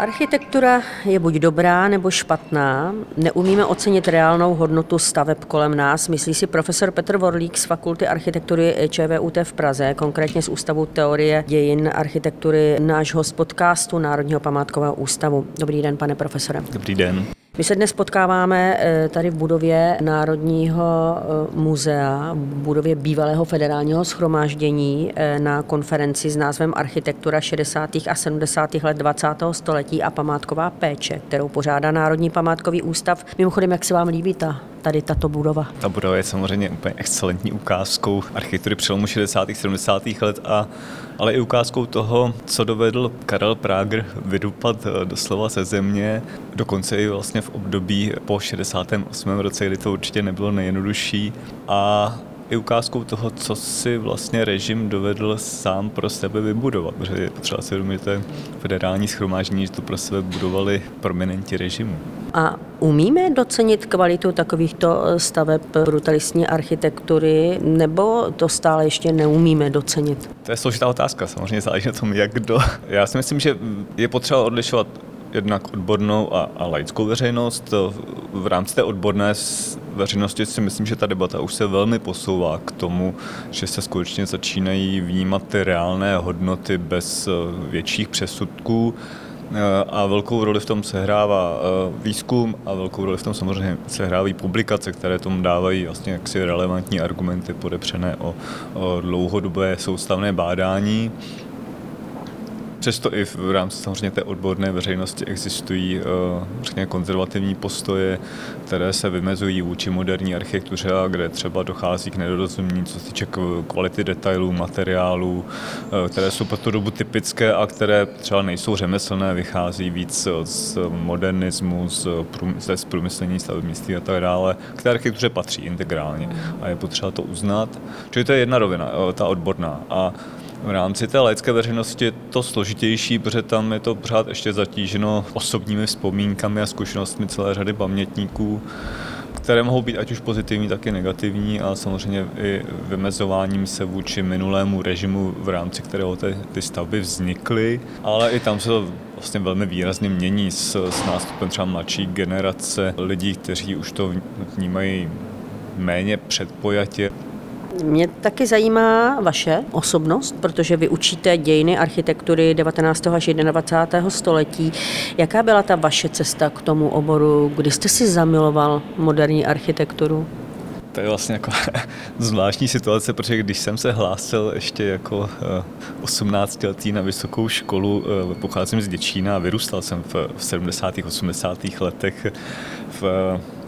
Architektura je buď dobrá nebo špatná. Neumíme ocenit reálnou hodnotu staveb kolem nás, myslí si profesor Petr Vorlík z Fakulty architektury ČVUT v Praze, konkrétně z Ústavu teorie dějin architektury nášho podcastu Národního památkového ústavu. Dobrý den, pane profesore. Dobrý den. My se dnes potkáváme eh, tady v budově Národního eh, muzea, v budově bývalého federálního schromáždění eh, na konferenci s názvem Architektura 60. a 70. let 20. století a památková péče, kterou pořádá Národní památkový ústav. Mimochodem, jak se vám líbí ta tady tato budova? Ta budova je samozřejmě úplně excelentní ukázkou architektury přelomu 60. a 70. let, a, ale i ukázkou toho, co dovedl Karel Prager vydupat doslova ze země, dokonce i vlastně v období po 68. roce, kdy to určitě nebylo nejjednodušší a i ukázkou toho, co si vlastně režim dovedl sám pro sebe vybudovat, protože je potřeba si uvědomit, že federální schromáždění, že to pro sebe budovali prominenti režimu. A umíme docenit kvalitu takovýchto staveb brutalistní architektury, nebo to stále ještě neumíme docenit? To je složitá otázka, samozřejmě záleží na tom, jak kdo. Já si myslím, že je potřeba odlišovat jednak odbornou a, a laickou veřejnost. V rámci té odborné veřejnosti si myslím, že ta debata už se velmi posouvá k tomu, že se skutečně začínají vnímat ty reálné hodnoty bez eh, větších přesudků eh, a velkou roli v tom sehrává eh, výzkum a velkou roli v tom samozřejmě sehrávají publikace, které tomu dávají vlastně jaksi relevantní argumenty podepřené o, o dlouhodobé soustavné bádání. Přesto i v rámci samozřejmě té odborné veřejnosti existují eh, řekněme, konzervativní postoje, které se vymezují vůči moderní architektuře a kde třeba dochází k nedorozumění, co se týče kvality detailů, materiálů, eh, které jsou pro tu dobu typické a které třeba nejsou řemeslné, vychází víc z modernismu, z, z průmyslení stavebnictví a tak dále, k té architektuře patří integrálně a je potřeba to uznat. Čili to je jedna rovina, eh, ta odborná. A v rámci té laické veřejnosti je to složitější, protože tam je to pořád ještě zatíženo osobními vzpomínkami a zkušenostmi celé řady pamětníků, které mohou být ať už pozitivní, tak i negativní a samozřejmě i vymezováním se vůči minulému režimu, v rámci kterého ty, ty stavby vznikly, ale i tam se to vlastně velmi výrazně mění s, s nástupem třeba mladší generace lidí, kteří už to vnímají méně předpojatě. Mě taky zajímá vaše osobnost, protože vy učíte dějiny architektury 19. až 21. století. Jaká byla ta vaše cesta k tomu oboru? Kdy jste si zamiloval moderní architekturu? To je vlastně jako zvláštní situace, protože když jsem se hlásil ještě jako 18 eh, letý na vysokou školu, eh, pocházím z Děčína a vyrůstal jsem v 70. 80. letech v,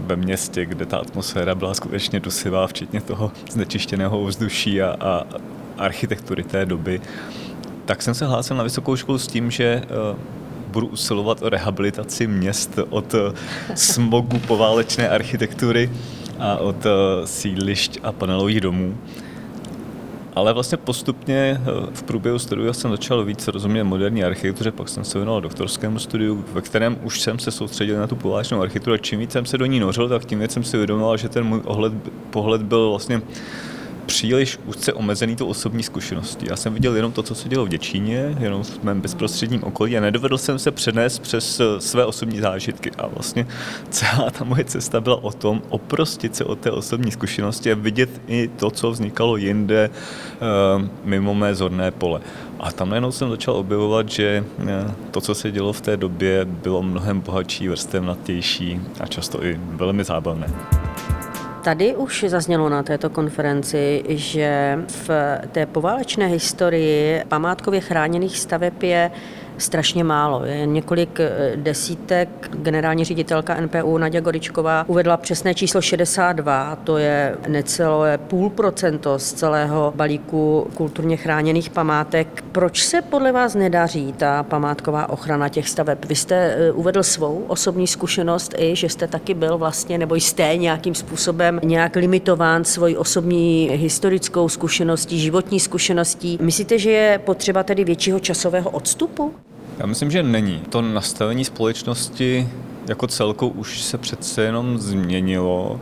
ve městě, kde ta atmosféra byla skutečně dusivá, včetně toho znečištěného ovzduší a, a architektury té doby, tak jsem se hlásil na vysokou školu s tím, že eh, budu usilovat o rehabilitaci měst od smogu poválečné architektury a od eh, sídlišť a panelových domů. Ale vlastně postupně eh, v průběhu studia jsem začal víc rozumět moderní architektuře, pak jsem se věnoval doktorskému studiu, ve kterém už jsem se soustředil na tu poválečnou architekturu. Čím víc jsem se do ní nořil, tak tím víc jsem si uvědomoval, že ten můj ohled, pohled byl vlastně příliš úzce omezený tu osobní zkušeností. Já jsem viděl jenom to, co se dělo v Děčíně, jenom v mém bezprostředním okolí a nedovedl jsem se přenést přes eh, své osobní zážitky. A vlastně celá ta moje cesta byla o tom oprostit se od té osobní zkušenosti a vidět i to, co vznikalo jinde eh, mimo mé zorné pole. A tam najednou jsem začal objevovat, že eh, to, co se dělo v té době, bylo mnohem bohatší, vrstevnatější a často i velmi zábavné. Tady už zaznělo na této konferenci, že v té poválečné historii památkově chráněných staveb je strašně málo. Je několik eh, desítek. Generální ředitelka NPU Nadia Goričková uvedla přesné číslo 62, to je necelé půl procento z celého balíku kulturně chráněných památek. Proč se podle vás nedaří ta památková ochrana těch staveb? Vy jste eh, uvedl svou osobní zkušenost i, že jste taky byl vlastně, nebo jste nějakým způsobem nějak limitován svojí osobní historickou zkušeností, životní zkušeností. Myslíte, že je potřeba tedy většího časového odstupu? Já myslím, že není. To nastavení společnosti jako celku už se přece jenom změnilo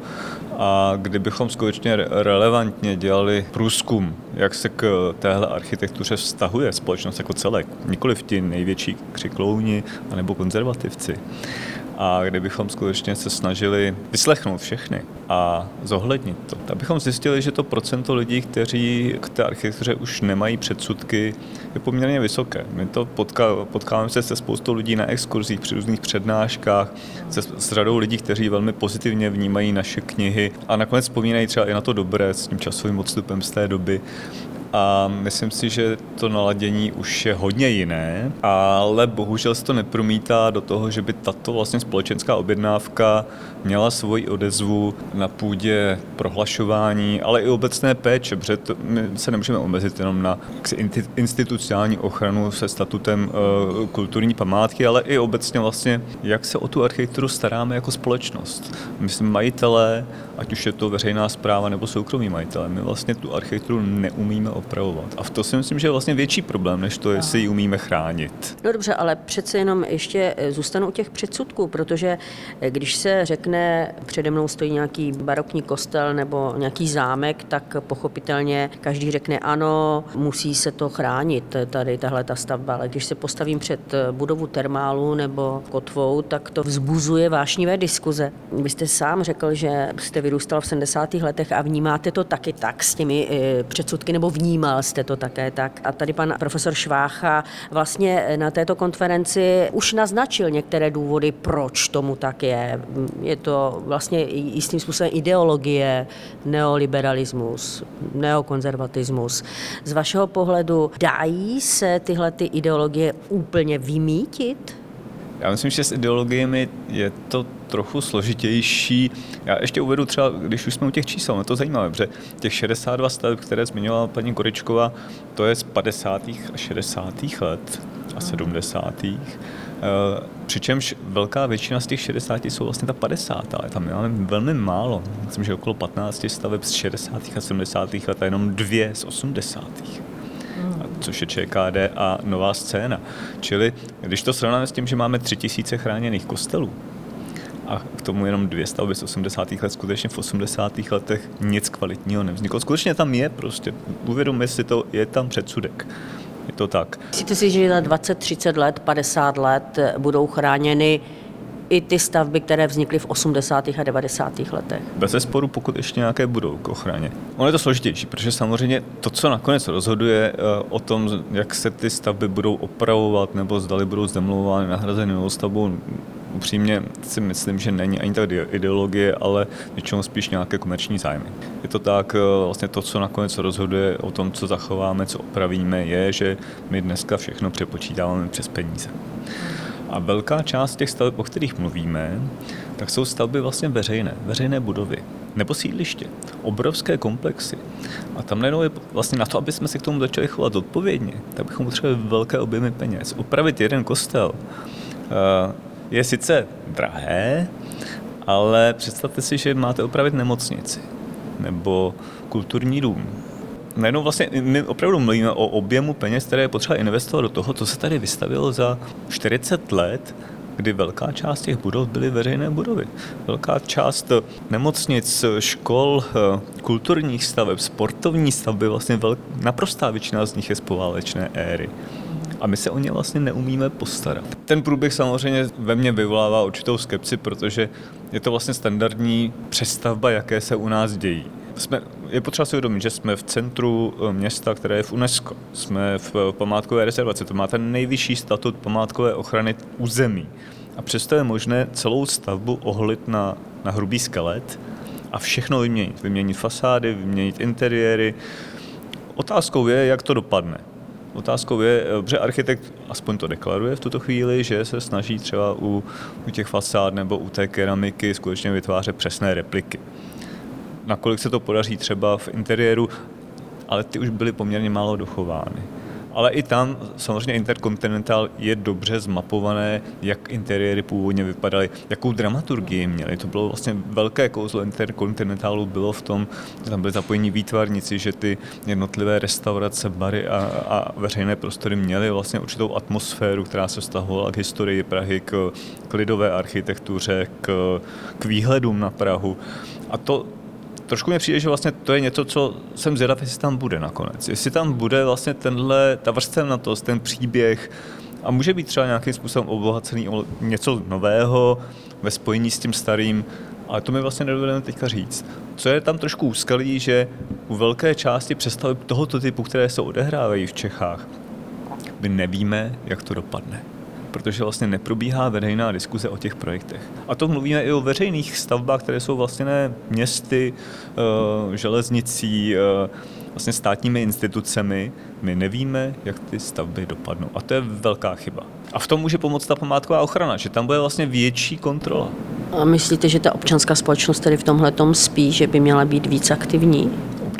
A kdybychom skutečně relevantně dělali průzkum, jak se k téhle architektuře vztahuje společnost jako celek, nikoli v ti největší křiklouni anebo konzervativci, a kdybychom skutečně se snažili vyslechnout všechny a zohlednit to, tak bychom zjistili, že to procento lidí, kteří k té architektuře už nemají předsudky, je poměrně vysoké. My to potká, potkáváme se se spoustou lidí na exkurzích, při různých přednáškách, se, s řadou lidí, kteří velmi pozitivně vnímají naše knihy a nakonec vzpomínají třeba i na to dobré s tím časovým odstupem z té doby a myslím si, že to naladění už je hodně jiné, ale bohužel se to nepromítá do toho, že by tato vlastně společenská objednávka měla svoji odezvu na půdě prohlašování, ale i obecné péče, protože to, my se nemůžeme omezit jenom na institucionální ochranu se statutem uh, kulturní památky, ale i obecně vlastně, jak se o tu architekturu staráme jako společnost. Myslím, majitelé, ať už je to veřejná zpráva nebo soukromí majitelé, my vlastně tu architekturu neumíme opravovat. A v to si myslím, že je vlastně větší problém, než to, jestli ji umíme chránit. No dobře, ale přece jenom ještě eh, zůstanu u těch předsudků, protože eh, když se řekne, přede mnou stojí nějaký barokní kostel nebo nějaký zámek, tak pochopitelně každý řekne ano, musí se to chránit, tady tahle ta stavba, ale když se postavím před eh, budovu termálu nebo kotvou, tak to vzbuzuje vášnivé diskuze. Vy jste sám řekl, že jste vyrůstal v 70. letech a vnímáte to taky tak s těmi předsudky nebo vnímáte vnímal jste to také tak. A tady pan profesor Švácha vlastně na této konferenci už naznačil některé důvody, proč tomu tak je. Je to vlastně jistým způsobem ideologie, neoliberalismus, neokonzervatismus. Z vašeho pohledu dají se tyhle ty ideologie úplně vymítit? Já myslím, že s ideologiemi je to trochu složitější. Já ještě uvedu třeba, když už jsme u těch čísel, no to zajímavé, protože těch 62 staveb, které zmiňovala paní Koričková, to je z 50. a 60. let a 70. Eh, přičemž velká většina z těch 60 jsou vlastně ta 50. ale tam máme velmi málo. Myslím, že okolo 15 staveb z 60. a 70. let a jenom dvě z 80 což je ČKD a nová scéna. Čili když to srovnáme s tím, že máme tři tisíce chráněných kostelů, a k tomu jenom dvě stavby z 80. let, skutečně v 80. letech nic kvalitního nevzniklo. Skutečně tam je prostě, uvědomme si to, je tam předsudek. Je to tak. Myslíte si, že za 20, 30 let, 50 let budou chráněny i ty stavby, které vznikly v 80. a 90. letech. Bez sporu, pokud ještě nějaké budou k ochraně. Ono je to složitější, protože samozřejmě to, co nakonec rozhoduje eh, o tom, jak se ty stavby budou opravovat nebo zdali budou zdemolovány, nahrazeny novou stavbou, upřímně si myslím, že není ani tak ideologie, ale většinou spíš nějaké komerční zájmy. Je to tak, eh, vlastně to, co nakonec rozhoduje o tom, co zachováme, co opravíme, je, že my dneska všechno přepočítáváme přes peníze. A velká část těch staveb, o kterých mluvíme, tak jsou stavby vlastně veřejné, veřejné budovy nebo sídliště, obrovské komplexy. A tam najednou je vlastně na to, aby jsme se k tomu začali chovat odpovědně, tak bychom potřebovali velké objemy peněz. Upravit jeden kostel eh, je sice drahé, ale představte si, že máte opravit nemocnici nebo kulturní dům najednou vlastně my opravdu mluvíme o objemu peněz, které je potřeba investovat do toho, co se tady vystavilo za 40 let, kdy velká část těch budov byly veřejné budovy. Velká část nemocnic, škol, kulturních staveb, sportovní stavby, vlastně velk, naprostá většina z nich je z poválečné éry. A my se o ně vlastně neumíme postarat. Ten průběh samozřejmě ve mně vyvolává určitou skepci, protože je to vlastně standardní přestavba, jaké se u nás dějí jsme, je potřeba si uvědomit, že jsme v centru eh, města, které je v UNESCO. Jsme v eh, památkové rezervaci, to má ten nejvyšší statut památkové ochrany území. A přesto je možné celou stavbu oholit na, na hrubý skelet a všechno vyměnit. Vyměnit fasády, vyměnit interiéry. Otázkou je, jak to dopadne. Otázkou je, eh, že architekt aspoň to deklaruje v tuto chvíli, že se snaží třeba u, u těch fasád nebo u té keramiky skutečně vytvářet přesné repliky nakolik se to podaří třeba v interiéru, ale ty už byly poměrně málo dochovány. Ale i tam samozřejmě Intercontinental je dobře zmapované, jak interiéry původně vypadaly, jakou dramaturgii měly. To bylo vlastně velké kouzlo Intercontinentalu bylo v tom, že tam byly zapojení výtvarníci, že ty jednotlivé restaurace, bary a, a veřejné prostory měly vlastně určitou atmosféru, která se vztahovala k historii Prahy, k, k lidové architektuře, k, k výhledům na Prahu. A to trošku mi přijde, že vlastně to je něco, co jsem zvědav, jestli tam bude nakonec. Jestli tam bude vlastně tenhle, ta to, ten příběh, a může být třeba nějakým způsobem obohacený o něco nového ve spojení s tím starým, ale to mi vlastně nedovedeme teďka říct. Co je tam trošku úskalý, že u velké části představy tohoto typu, které se odehrávají v Čechách, my nevíme, jak to dopadne protože vlastně neprobíhá veřejná diskuze o těch projektech. A to mluvíme i o veřejných stavbách, které jsou vlastně městy, eh, železnicí, eh, vlastně státními institucemi. My nevíme, jak ty stavby dopadnou. A to je velká chyba. A v tom může pomoct ta památková ochrana, že tam bude vlastně větší kontrola. A myslíte, že ta občanská společnost tedy v tomhle spí, že by měla být víc aktivní?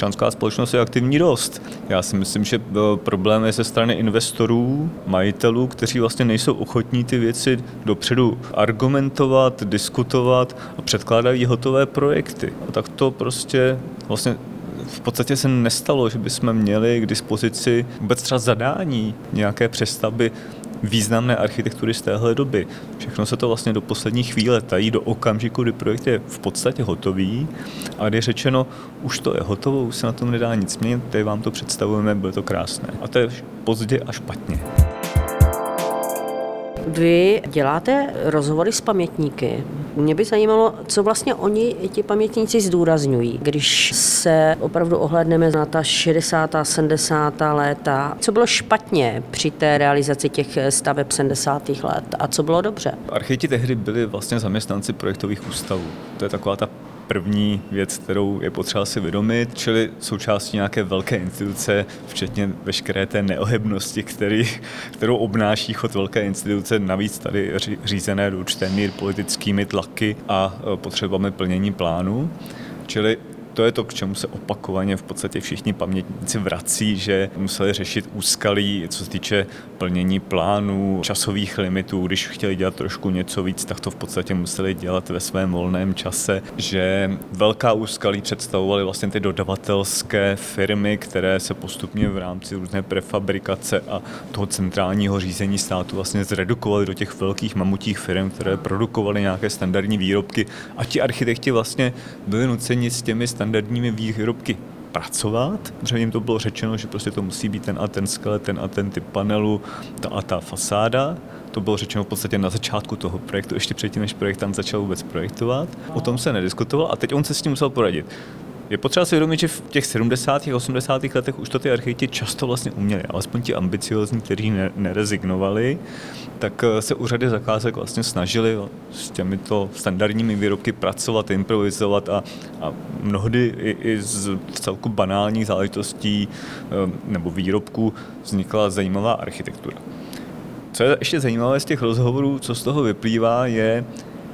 Občanská společnost je aktivní dost. Já si myslím, že eh, problém je ze strany investorů, majitelů, kteří vlastně nejsou ochotní ty věci dopředu argumentovat, diskutovat a předkládají hotové projekty. A tak to prostě vlastně v podstatě se nestalo, že bychom měli k dispozici vůbec třeba zadání nějaké přestavby významné architektury z téhle doby. Všechno se to vlastně do poslední chvíle tají, do okamžiku, kdy projekt je v podstatě hotový a kdy je řečeno, už to je hotovo, už se na tom nedá nic měnit, tady vám to představujeme, bude to krásné. A to je pozdě a špatně. Vy děláte rozhovory s pamětníky. Mě by zajímalo, co vlastně oni, ti pamětníci, zdůrazňují, když se opravdu ohledneme na ta 60. 70. léta. Co bylo špatně při té realizaci těch staveb 70. let a co bylo dobře? Architekti tehdy byli vlastně zaměstnanci projektových ústavů. To je taková ta první věc, kterou je potřeba si vědomit, čili součástí nějaké velké instituce, včetně veškeré té neohebnosti, který, kterou obnáší chod velké instituce, navíc tady řízené do určité míry politickými tlaky a e, potřebami plnění plánu. Čili to je to, k čemu se opakovaně v podstatě všichni pamětníci vrací, že museli řešit úskalí, co se týče plnění plánů, časových limitů. Když chtěli dělat trošku něco víc, tak to v podstatě museli dělat ve svém volném čase, že velká úskalí představovaly vlastně ty dodavatelské firmy, které se postupně v rámci různé prefabrikace a toho centrálního řízení státu vlastně zredukovaly do těch velkých mamutích firm, které produkovaly nějaké standardní výrobky a ti architekti vlastně byli nuceni s těmi standardními výrobky pracovat, protože jim to bylo řečeno, že prostě to musí být ten a ten skelet, ten a ten typ panelu, ta a ta fasáda. To bylo řečeno v podstatě na začátku toho projektu, ještě předtím, než projektant začal vůbec projektovat. O tom se nediskutoval a teď on se s tím musel poradit. Je potřeba si uvědomit, že v těch 70. a 80. letech už to ty architekti často vlastně uměli, alespoň ti ambiciozní, kteří nerezignovali, tak eh, se úřady zakázek vlastně snažili s těmito standardními výrobky pracovat, improvizovat a, a mnohdy i, i z celku banálních záležitostí eh, nebo výrobků vznikla zajímavá architektura. Co je ještě zajímavé z těch rozhovorů, co z toho vyplývá, je,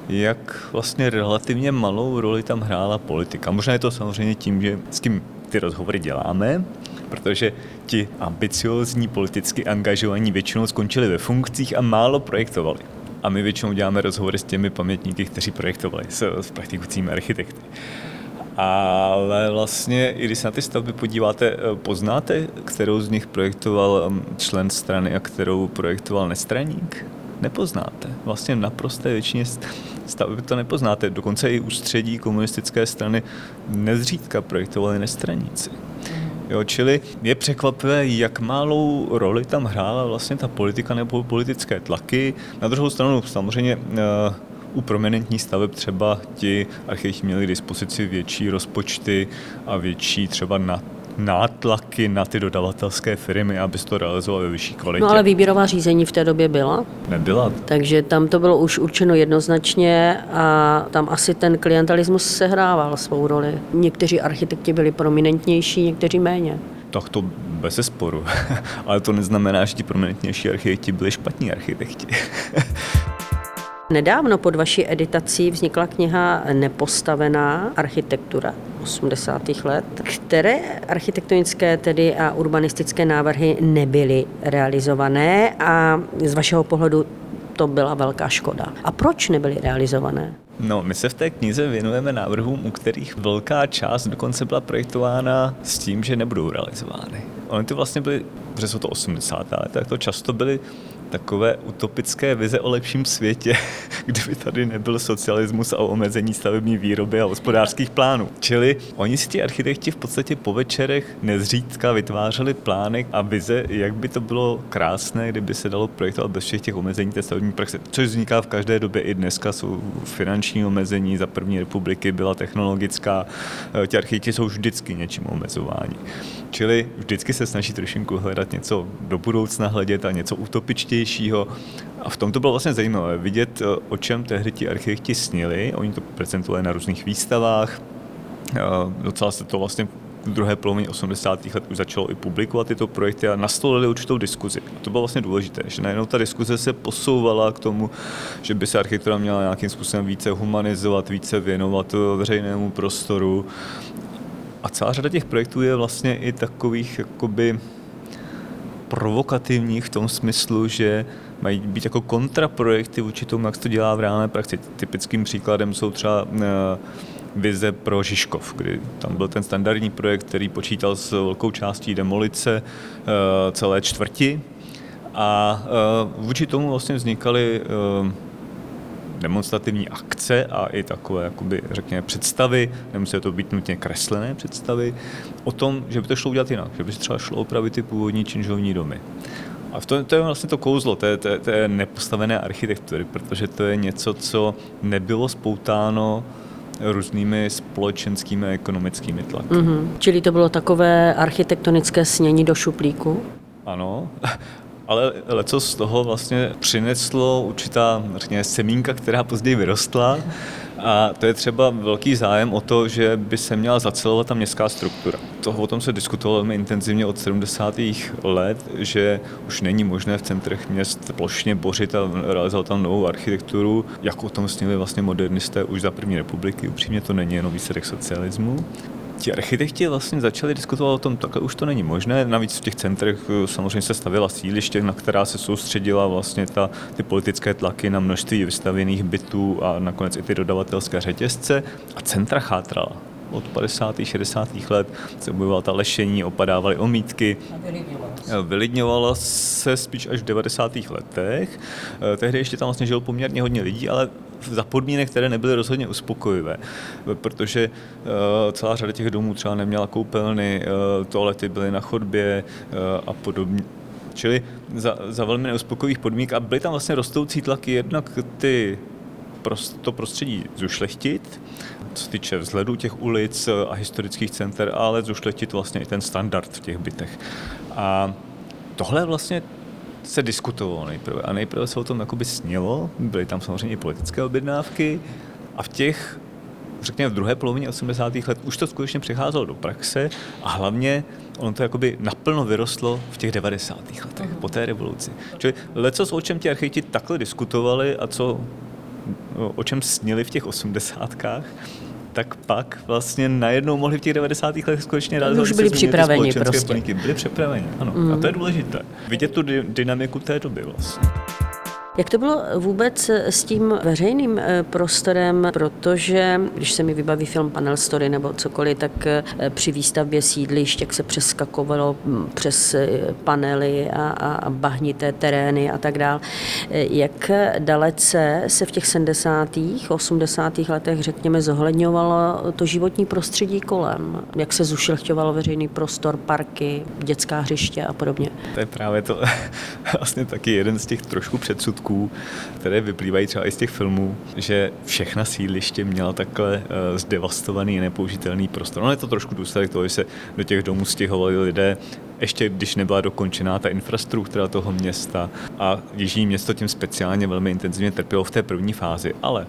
jak vlastně relativně malou roli tam hrála politika. Možná je to samozřejmě tím, že s kým ty rozhovory děláme, protože ti ambiciozní politicky angažovaní většinou skončili ve funkcích a málo projektovali. A my většinou děláme rozhovory s těmi pamětníky, kteří projektovali, s, s praktikujícími architekty. Ale vlastně, i když se na ty stavby podíváte, eh, poznáte, kterou z nich projektoval mm, člen strany a kterou projektoval nestraník? Nepoznáte. Vlastně naprosté většině stavby to nepoznáte. Dokonce i ústředí komunistické strany nezřídka projektovali nestraníci. Jo, čili je překvapivé, jak malou roli tam hrála vlastně ta politika nebo politické tlaky. Na druhou stranu samozřejmě eh, u prominentních staveb třeba ti architekti měli k dispozici větší rozpočty a větší třeba na nátlaky na ty dodavatelské firmy, aby to realizoval ve vyšší kvalitě. No ale výběrová řízení v té době byla? Nebyla. Takže tam to bylo už určeno jednoznačně a tam asi ten klientelismus sehrával svou roli. Někteří architekti byli prominentnější, někteří méně. Tak to bez sporu. ale to neznamená, že ti prominentnější architekti byli špatní architekti. Nedávno pod vaší editací vznikla kniha Nepostavená architektura 80. let. Které architektonické tedy a urbanistické návrhy nebyly realizované a z vašeho pohledu to byla velká škoda. A proč nebyly realizované? No, my se v té knize věnujeme návrhům, u kterých velká část dokonce byla projektována s tím, že nebudou realizovány. Ony ty vlastně byly, protože jsou to 80. let, tak to často byly takové utopické vize o lepším světě, kdyby tady nebyl socialismus a omezení stavební výroby a hospodářských plánů. Čili oni si ti architekti v podstatě po večerech nezřídka vytvářeli plány a vize, jak by to bylo krásné, kdyby se dalo projektovat bez všech těch omezení té stavební praxe, což vzniká v každé době i dneska jsou finanční omezení, za první republiky byla technologická, eh, ti architekti jsou vždycky něčím omezováni. Čili vždycky se snaží trošinku hledat něco do budoucna hledět a něco utopičtějšího. A v tom to bylo vlastně zajímavé vidět, eh, o čem tehdy ti architekti snili. Oni to prezentovali na různých výstavách. Eh, docela se to vlastně v druhé polovině 80. let už začalo i publikovat tyto projekty a nastolili určitou diskuzi. A to bylo vlastně důležité, že najednou ta diskuze se posouvala k tomu, že by se architektura měla nějakým způsobem více humanizovat, více věnovat veřejnému prostoru a celá řada těch projektů je vlastně i takových jakoby provokativních v tom smyslu, že mají být jako kontraprojekty vůči tomu, jak se to dělá v reálné praxi. Typickým příkladem jsou třeba eh, vize pro Žižkov, kdy tam byl ten standardní projekt, který počítal s velkou částí demolice eh, celé čtvrti a eh, vůči tomu vlastně vznikaly demonstrativní akce a i takové, jakoby, řekněme, představy, nemusí to být nutně kreslené představy, o tom, že by to šlo udělat jinak, že by se třeba šlo opravit ty původní činžovní domy. A to, to je vlastně to kouzlo té, té, té nepostavené architektury, protože to je něco, co nebylo spoutáno různými společenskými a ekonomickými tlaky. Mm-hmm. Čili to bylo takové architektonické snění do šuplíku? Ano, ale leco z toho vlastně přineslo určitá, řekněme, semínka, která později vyrostla. A to je třeba velký zájem o to, že by se měla zacelovat ta městská struktura. Toho o tom se diskutovalo velmi intenzivně od 70. let, že už není možné v centrech měst plošně bořit a realizovat tam novou architekturu, jak o tom snili vlastně modernisté už za první republiky. Upřímně to není jenom výsledek socialismu. Ti architekti vlastně začali diskutovat o tom, takhle už to není možné. Navíc v těch centrech eh, samozřejmě se stavila sídliště, na která se soustředila vlastně ta, ty politické tlaky na množství vystavěných bytů a nakonec i ty dodavatelské řetězce. A centra chátrala od 50. 60. let se objevovala ta lešení, opadávaly omítky. Vylidňovala se spíš až v 90. letech. Eh, tehdy ještě tam vlastně žilo poměrně hodně lidí, ale za podmínek, které nebyly rozhodně uspokojivé, protože eh, celá řada těch domů třeba neměla koupelny, eh, toalety byly na chodbě a podobně. Čili za, za velmi neuspokojivých podmínek a byly tam vlastně rostoucí tlaky jednak ty to prostředí zušlechtit, co se týče vzhledu těch ulic a historických center, ale zušlechtit vlastně i ten standard v těch bytech. A tohle vlastně se diskutovalo nejprve a nejprve se o tom jakoby snělo, byly tam samozřejmě i politické objednávky a v těch řekněme v druhé polovině 80. let už to skutečně přicházelo do praxe a hlavně ono to jakoby naplno vyrostlo v těch 90. letech, po té revoluci. Čili leco, o čem ti architekti takhle diskutovali a co o čem snili v těch osmdesátkách, tak pak vlastně najednou mohli v těch 90. letech skutečně realizovat. Už byli připraveni prostě. Podniky. Byli připraveni, ano. Mm. A to je důležité. Vidět tu dynamiku té doby vlastně. Jak to bylo vůbec s tím veřejným eh, prostorem, protože když se mi vybaví film Panel Story nebo cokoliv, tak eh, při výstavbě sídlišť, jak se přeskakovalo hm, přes eh, panely a, a bahnité terény a tak dále. Jak dalece se v těch 70. 80. letech, řekněme, zohledňovalo to životní prostředí kolem? Jak se zušlechťovalo veřejný prostor, parky, dětská hřiště a podobně? To je právě to vlastně taky jeden z těch trošku předsudků poznatků, které vyplývají třeba i z těch filmů, že všechna sídliště měla takhle uh, zdevastovaný, nepoužitelný prostor. No je to trošku důsledek toho, že se do těch domů stěhovali lidé, ještě když nebyla dokončená ta infrastruktura toho města a Jižní město tím speciálně velmi intenzivně trpělo v té první fázi. Ale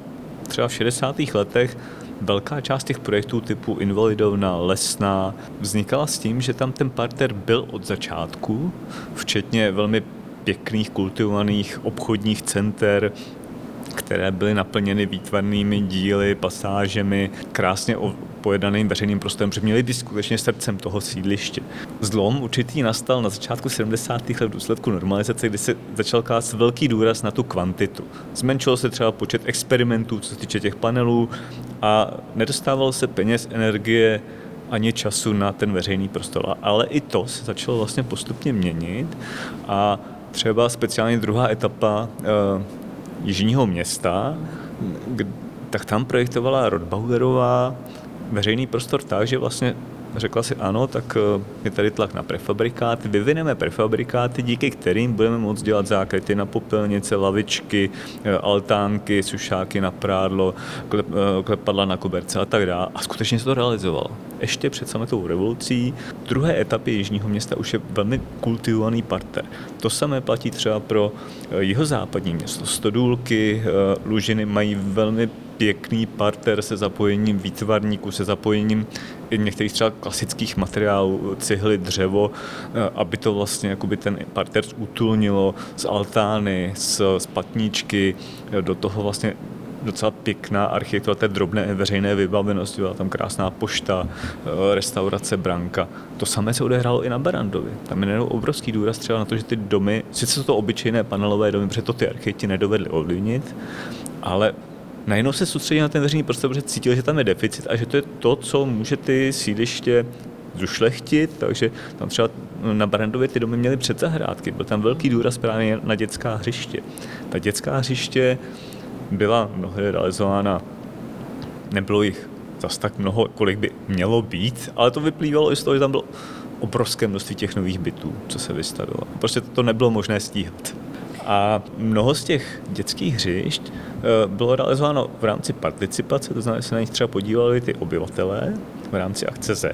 třeba v 60. letech velká část těch projektů typu Invalidovna, Lesná vznikala s tím, že tam ten parter byl od začátku, včetně velmi pěkných, kultivovaných obchodních center, které byly naplněny výtvarnými díly, pasážemi, krásně pojedaným veřejným prostorem, protože měly být skutečně srdcem toho sídliště. Zlom určitý nastal na začátku 70. let v důsledku normalizace, kdy se začal klást velký důraz na tu kvantitu. Zmenšilo se třeba počet experimentů, co se týče těch panelů a nedostávalo se peněz, energie ani času na ten veřejný prostor. Ale i to se začalo vlastně postupně měnit a Třeba speciálně druhá etapa uh, Jižního města, tak tam projektovala Rodbauerová veřejný prostor tak, že vlastně řekla si ano, tak eh, je tady tlak na prefabrikáty, vyvineme prefabrikáty, díky kterým budeme moct dělat zákryty na popelnice, lavičky, eh, altánky, sušáky na prádlo, eh, klepadla na koberce a tak dále. A skutečně se to realizovalo. Ještě před sametovou revolucí druhé etapě Jižního města už je velmi kultivovaný parter. To samé platí třeba pro jihozápadní město. Stodůlky, Lužiny mají velmi pěkný parter se zapojením výtvarníků, se zapojením některých třeba klasických materiálů, cihly, dřevo, eh, aby to vlastně jakoby ten parter utulnilo z altány, z, z patníčky, eh, do toho vlastně docela pěkná architektura té drobné veřejné vybavenosti, byla tam krásná pošta, eh, restaurace Branka. To samé se odehrálo i na Barandovi. Tam je obrovský důraz třeba na to, že ty domy, sice jsou to obyčejné panelové domy, protože to ty architekti nedovedli ovlivnit, ale najednou se soustředil na ten veřejný prostor, protože cítil, že tam je deficit a že to je to, co může ty sídliště zušlechtit, takže tam třeba na Barandově ty domy měly předzahrádky, byl tam velký důraz právě na dětská hřiště. Ta dětská hřiště byla mnohdy realizována, nebylo jich zas tak mnoho, kolik by mělo být, ale to vyplývalo i z toho, že tam bylo obrovské množství těch nových bytů, co se vystavilo. Prostě to nebylo možné stíhat. A mnoho z těch dětských hřišť eh, bylo realizováno v rámci participace, to znamená, že se na nich třeba podívali ty obyvatelé v rámci akce Z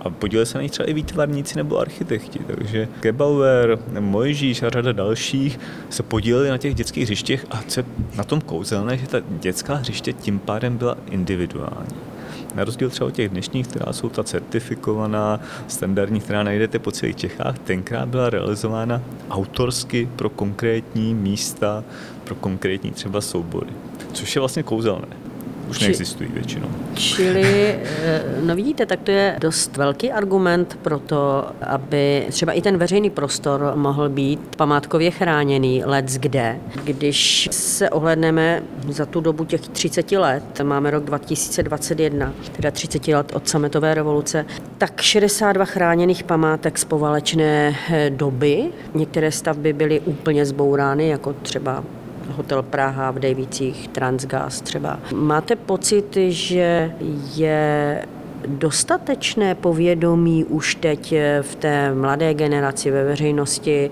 a podíleli se na nich třeba i výtvarníci nebo architekti. Takže Gebauer, Mojžíš a řada dalších se podíleli na těch dětských hřištěch a co je na tom kouzelné, že ta dětská hřiště tím pádem byla individuální. Na rozdíl třeba od těch dnešních, která jsou ta certifikovaná, standardní, která najdete po celých Čechách, tenkrát byla realizována autorsky pro konkrétní místa, pro konkrétní třeba soubory. Což je vlastně kouzelné už Či, neexistují většinou. Čili, eh, no vidíte, tak to je dost velký argument pro to, aby třeba i ten veřejný prostor mohl být památkově chráněný let kde. Když se ohledneme za tu dobu těch 30 let, máme rok 2021, teda 30 let od sametové revoluce, tak 62 chráněných památek z povalečné eh, doby. Některé stavby byly úplně zbourány, jako třeba Hotel Praha v Dejvicích, Transgas třeba. Máte pocit, že je dostatečné povědomí už teď v té mladé generaci ve veřejnosti.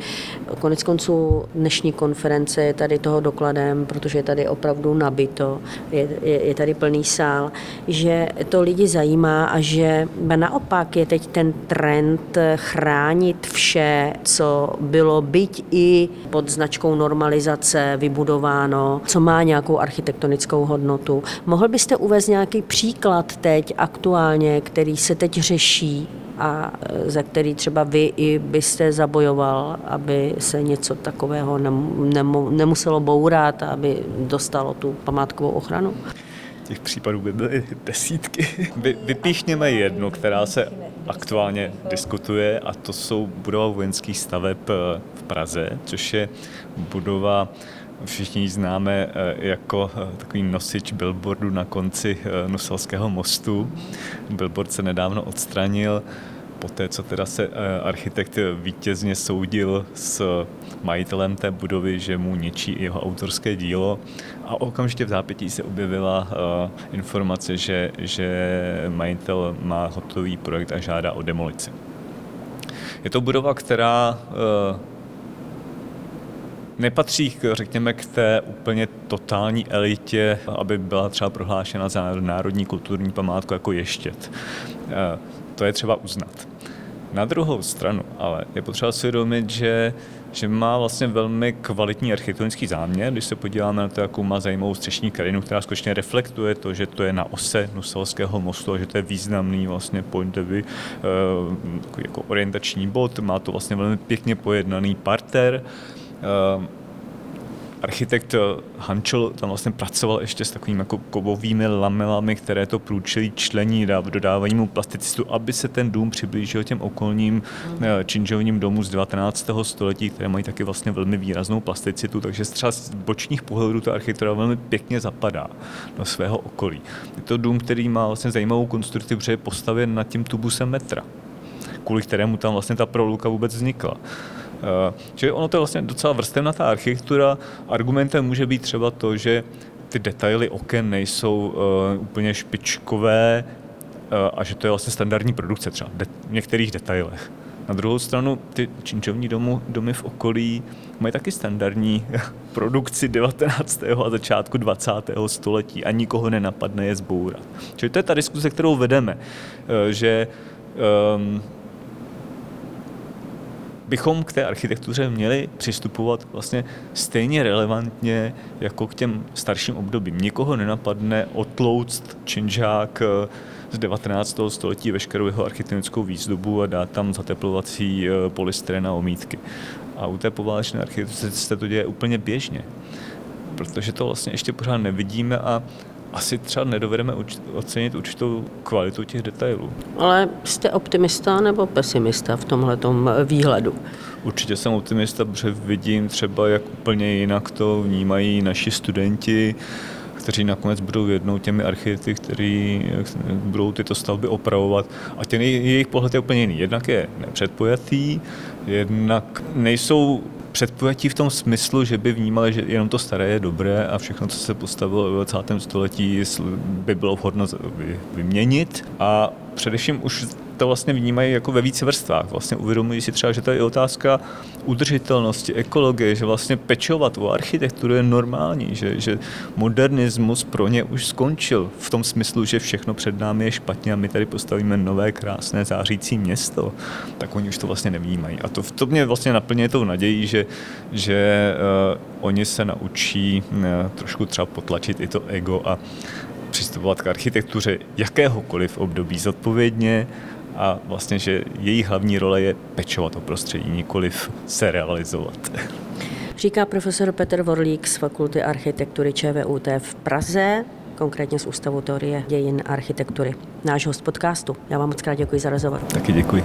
Konec konců dnešní konference je tady toho dokladem, protože je tady opravdu nabito, je, je, je tady plný sál, že to lidi zajímá a že naopak je teď ten trend chránit vše, co bylo byť i pod značkou normalizace vybudováno, co má nějakou architektonickou hodnotu. Mohl byste uvést nějaký příklad teď aktuálně aktuálně, který se teď řeší a e, za který třeba vy i byste zabojoval, aby se něco takového nemuselo bourat, aby dostalo tu památkovou ochranu? Těch případů by byly desítky. Vy, vypíchněme jednu, která se aktuálně diskutuje a to jsou budova vojenských staveb e, v Praze, což je budova všichni známe eh, jako eh, takový nosič billboardu na konci eh, Nuselského mostu. Billboard se nedávno odstranil, poté co teda se architekt vítězně soudil s majitelem té budovy, že mu ničí jeho autorské dílo a okamžitě v zápětí se objevila informace, že, že majitel má hotový projekt a žádá o demolici. Je to budova, která nepatří, řekněme, k té úplně totální elitě, aby byla třeba prohlášena za národní kulturní památku jako ještět. Eh, to je třeba uznat. Na druhou stranu ale je potřeba si uvědomit, že že má vlastně velmi kvalitní architektonický záměr, když se podíváme na to, jakou má zajímavou střešní krajinu, která skutečně reflektuje to, že to je na ose Nuselského mostu a že to je významný vlastně point of view, eh, jako orientační bod, má to vlastně velmi pěkně pojednaný parter, architekt Hančel tam vlastně pracoval ještě s takovými jako kovovými lamelami, které to průčelí člení, dodávají mu plasticistu, aby se ten dům přiblížil těm okolním mm. činžovním domům z 19. století, které mají taky vlastně velmi výraznou plasticitu, takže třeba z bočních pohledů ta architektura velmi pěkně zapadá do svého okolí. Je to dům, který má vlastně zajímavou konstrukci, protože je postaven nad tím tubusem metra, kvůli kterému tam vlastně ta proluka vůbec vznikla. Čili ono to je vlastně docela vrstevnatá architektura. Argumentem může být třeba to, že ty detaily oken nejsou uh, úplně špičkové uh, a že to je vlastně standardní produkce třeba v některých detailech. Na druhou stranu ty činčovní domu, domy v okolí mají taky standardní produkci 19. a začátku 20. století a nikoho nenapadne je zbourat. Čili to je ta diskuse, kterou vedeme, eh, že um, bychom k té architektuře měli přistupovat vlastně stejně relevantně jako k těm starším obdobím. Nikoho nenapadne otlouct činžák eh, z 19. století veškerou jeho architektonickou výzdobu a dát tam zateplovací eh, polystyren a omítky. A u té poválečné architektury se to děje úplně běžně, protože to vlastně ještě pořád nevidíme a asi třeba nedovedeme ocenit určitou kvalitu těch detailů. Ale jste optimista nebo pesimista v tomhle výhledu? Určitě jsem optimista, protože vidím třeba, jak úplně jinak to vnímají naši studenti, kteří nakonec budou jednou těmi architekty, kteří budou tyto stavby opravovat. A ten jejich pohled je úplně jiný. Jednak je nepředpojatý, jednak nejsou předpojatí v tom smyslu, že by vnímali, že jenom to staré je dobré a všechno, co se postavilo v 20. století, by bylo vhodno vyměnit. A především už to vlastně vnímají jako ve více vrstvách. Vlastně uvědomují si třeba, že to je otázka udržitelnosti, ekologie, že vlastně pečovat o architekturu je normální, že, že modernismus pro ně už skončil v tom smyslu, že všechno před námi je špatně a my tady postavíme nové, krásné, zářící město, tak oni už to vlastně nevnímají. A to, to mě vlastně naplňuje tou nadějí, že, že uh, oni se naučí uh, trošku třeba potlačit i to ego a přistupovat k architektuře jakéhokoliv období zodpovědně a vlastně, že její hlavní role je pečovat o prostředí, nikoliv se realizovat. Říká profesor Petr Vorlík z Fakulty architektury ČVUT v Praze, konkrétně z Ústavu teorie dějin architektury. Náš host podcastu. Já vám moc krát děkuji za rozhovor. Taky děkuji.